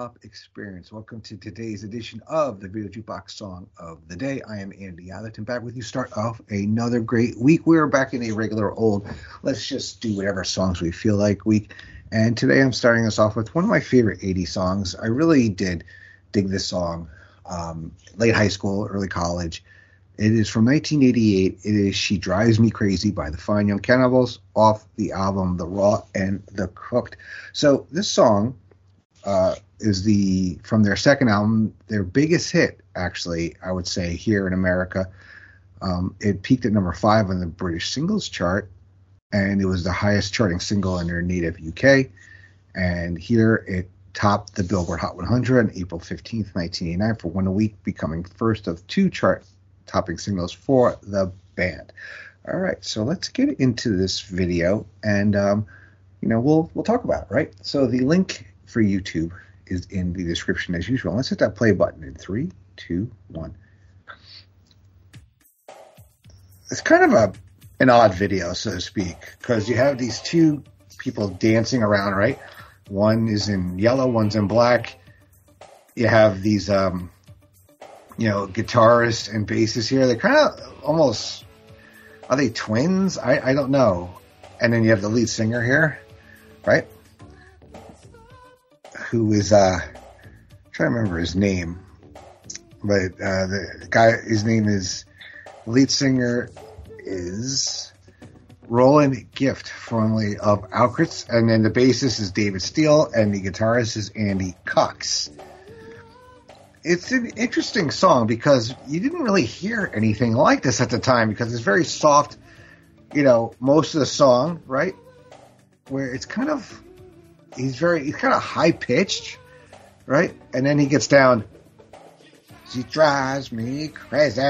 Pop Experience. Welcome to today's edition of the Video Jukebox Song of the Day. I am Andy Atherton, back with you. Start off another great week. We're back in a regular old, let's just do whatever songs we feel like week. And today I'm starting us off with one of my favorite 80 songs. I really did dig this song um, late high school, early college. It is from 1988. It is She Drives Me Crazy by the Fine Young Cannibals off the album The Raw and the Cooked. So this song uh, is the from their second album, their biggest hit, actually, I would say, here in America. Um, it peaked at number five on the British singles chart and it was the highest charting single in their native UK. And here it topped the Billboard Hot 100 on April 15th, 1989, for one week, becoming first of two chart topping singles for the band. All right, so let's get into this video, and um, you know we'll we'll talk about it, right? So the link for YouTube is in the description as usual. Let's hit that play button in three, two, one. It's kind of a an odd video, so to speak, because you have these two people dancing around, right? One is in yellow, one's in black. You have these, um, you know, guitarists and bassists here. They're kind of almost, are they twins? I, I don't know. And then you have the lead singer here, right? Who is, uh, I'm trying to remember his name, but uh, the guy, his name is lead singer is Roland Gift, formerly of Outkast, and then the bassist is David Steele, and the guitarist is Andy Cox. It's an interesting song because you didn't really hear anything like this at the time because it's very soft, you know, most of the song, right? Where it's kind of, he's very, he's kind of high pitched, right? And then he gets down, she drives me crazy.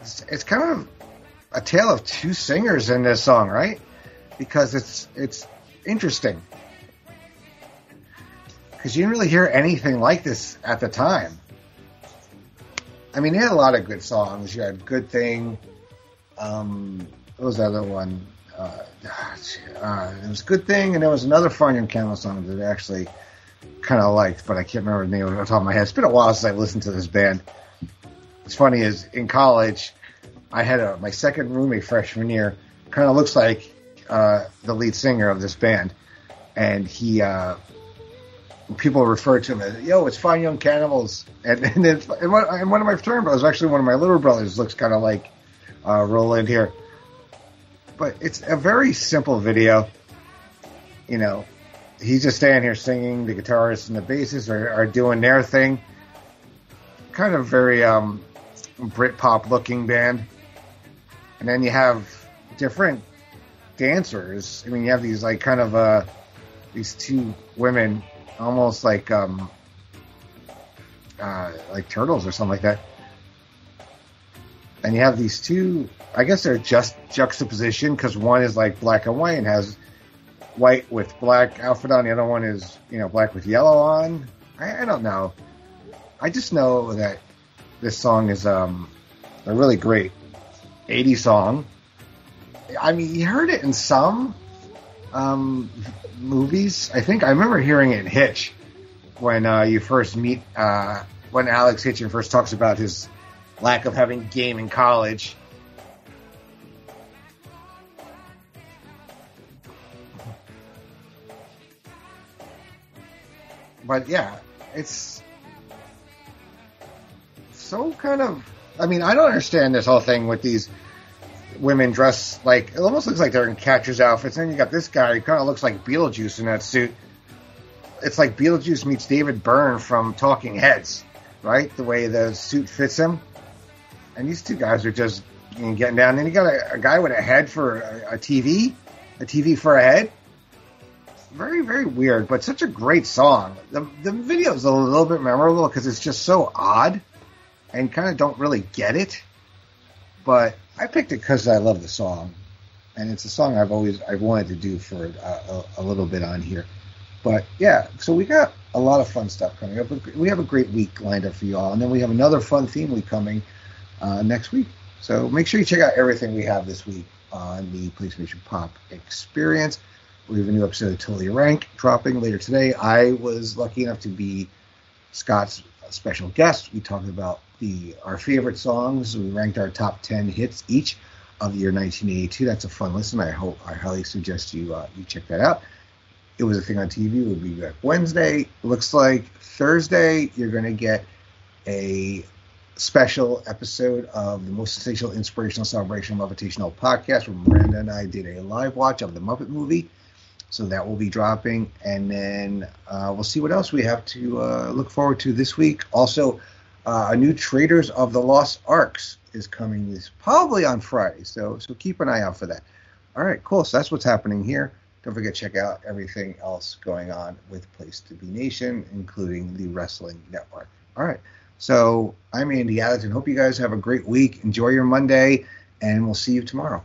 It's, it's kind of a tale of two singers in this song, right? Because it's it's interesting because you didn't really hear anything like this at the time. I mean, he had a lot of good songs. You had "Good Thing." Um, what was the other one? Uh, uh, it was a "Good Thing," and there was another Fine Young Cannibal song that I actually kind of liked, but I can't remember the name off the top of my head. It's been a while since I listened to this band. What's funny is in college, I had a, my second roommate freshman year. Kind of looks like uh, the lead singer of this band, and he uh, people refer to him as "Yo, it's Fine Young Cannibals," and and, it's, and, one, and one of my fraternity brothers, actually one of my little brothers, looks kind of like uh, Roland here. But it's a very simple video. You know, he's just standing here singing. The guitarists and the bassists are, are doing their thing. Kind of very um, Brit-pop looking band and then you have different dancers. I mean, you have these like kind of uh these two women, almost like um uh like turtles or something like that. And you have these two. I guess they're just juxtaposition because one is like black and white and has white with black outfit on. The other one is you know black with yellow on. I, I don't know. I just know that this song is um a really great 80 song. I mean, you heard it in some um, movies. I think I remember hearing it in Hitch when uh, you first meet uh, when Alex Hitchen first talks about his lack of having game in college. But yeah, it's so kind of I mean, I don't understand this whole thing with these women dressed like it almost looks like they're in catcher's outfits. And then you got this guy who kind of looks like Beetlejuice in that suit. It's like Beetlejuice meets David Byrne from Talking Heads, right? The way the suit fits him. And these two guys are just getting down. Then you got a, a, guy with a head for a, a TV, a TV for a head. very very weird, but such a great song. The the video is a little bit memorable because it's just so odd, and kind of don't really get it. But I picked it because I love the song, and it's a song I've always I've wanted to do for a, a, a little bit on here. But yeah, so we got a lot of fun stuff coming up. We have a great week lined up for you all, and then we have another fun theme week coming uh, next week. So make sure you check out everything we have this week on the PlayStation Pop experience. We have a new episode of Totally Rank dropping later today. I was lucky enough to be Scott's special guest. We talked about the our favorite songs. We ranked our top ten hits each of the year 1982. That's a fun listen. I hope I highly suggest you uh, you check that out. It was a thing on TV. We'll be back Wednesday. Looks like Thursday you're going to get a special episode of the most sensational, inspirational, celebration, levitational podcast where Miranda and I did a live watch of the Muppet movie. So that will be dropping, and then uh, we'll see what else we have to uh, look forward to this week. Also, uh, a new Traders of the Lost Arks is coming this probably on Friday, so so keep an eye out for that. All right, cool. So that's what's happening here. Don't forget to check out everything else going on with Place to Be Nation, including the Wrestling Network. All right. So I'm Andy Adams, hope you guys have a great week. Enjoy your Monday, and we'll see you tomorrow.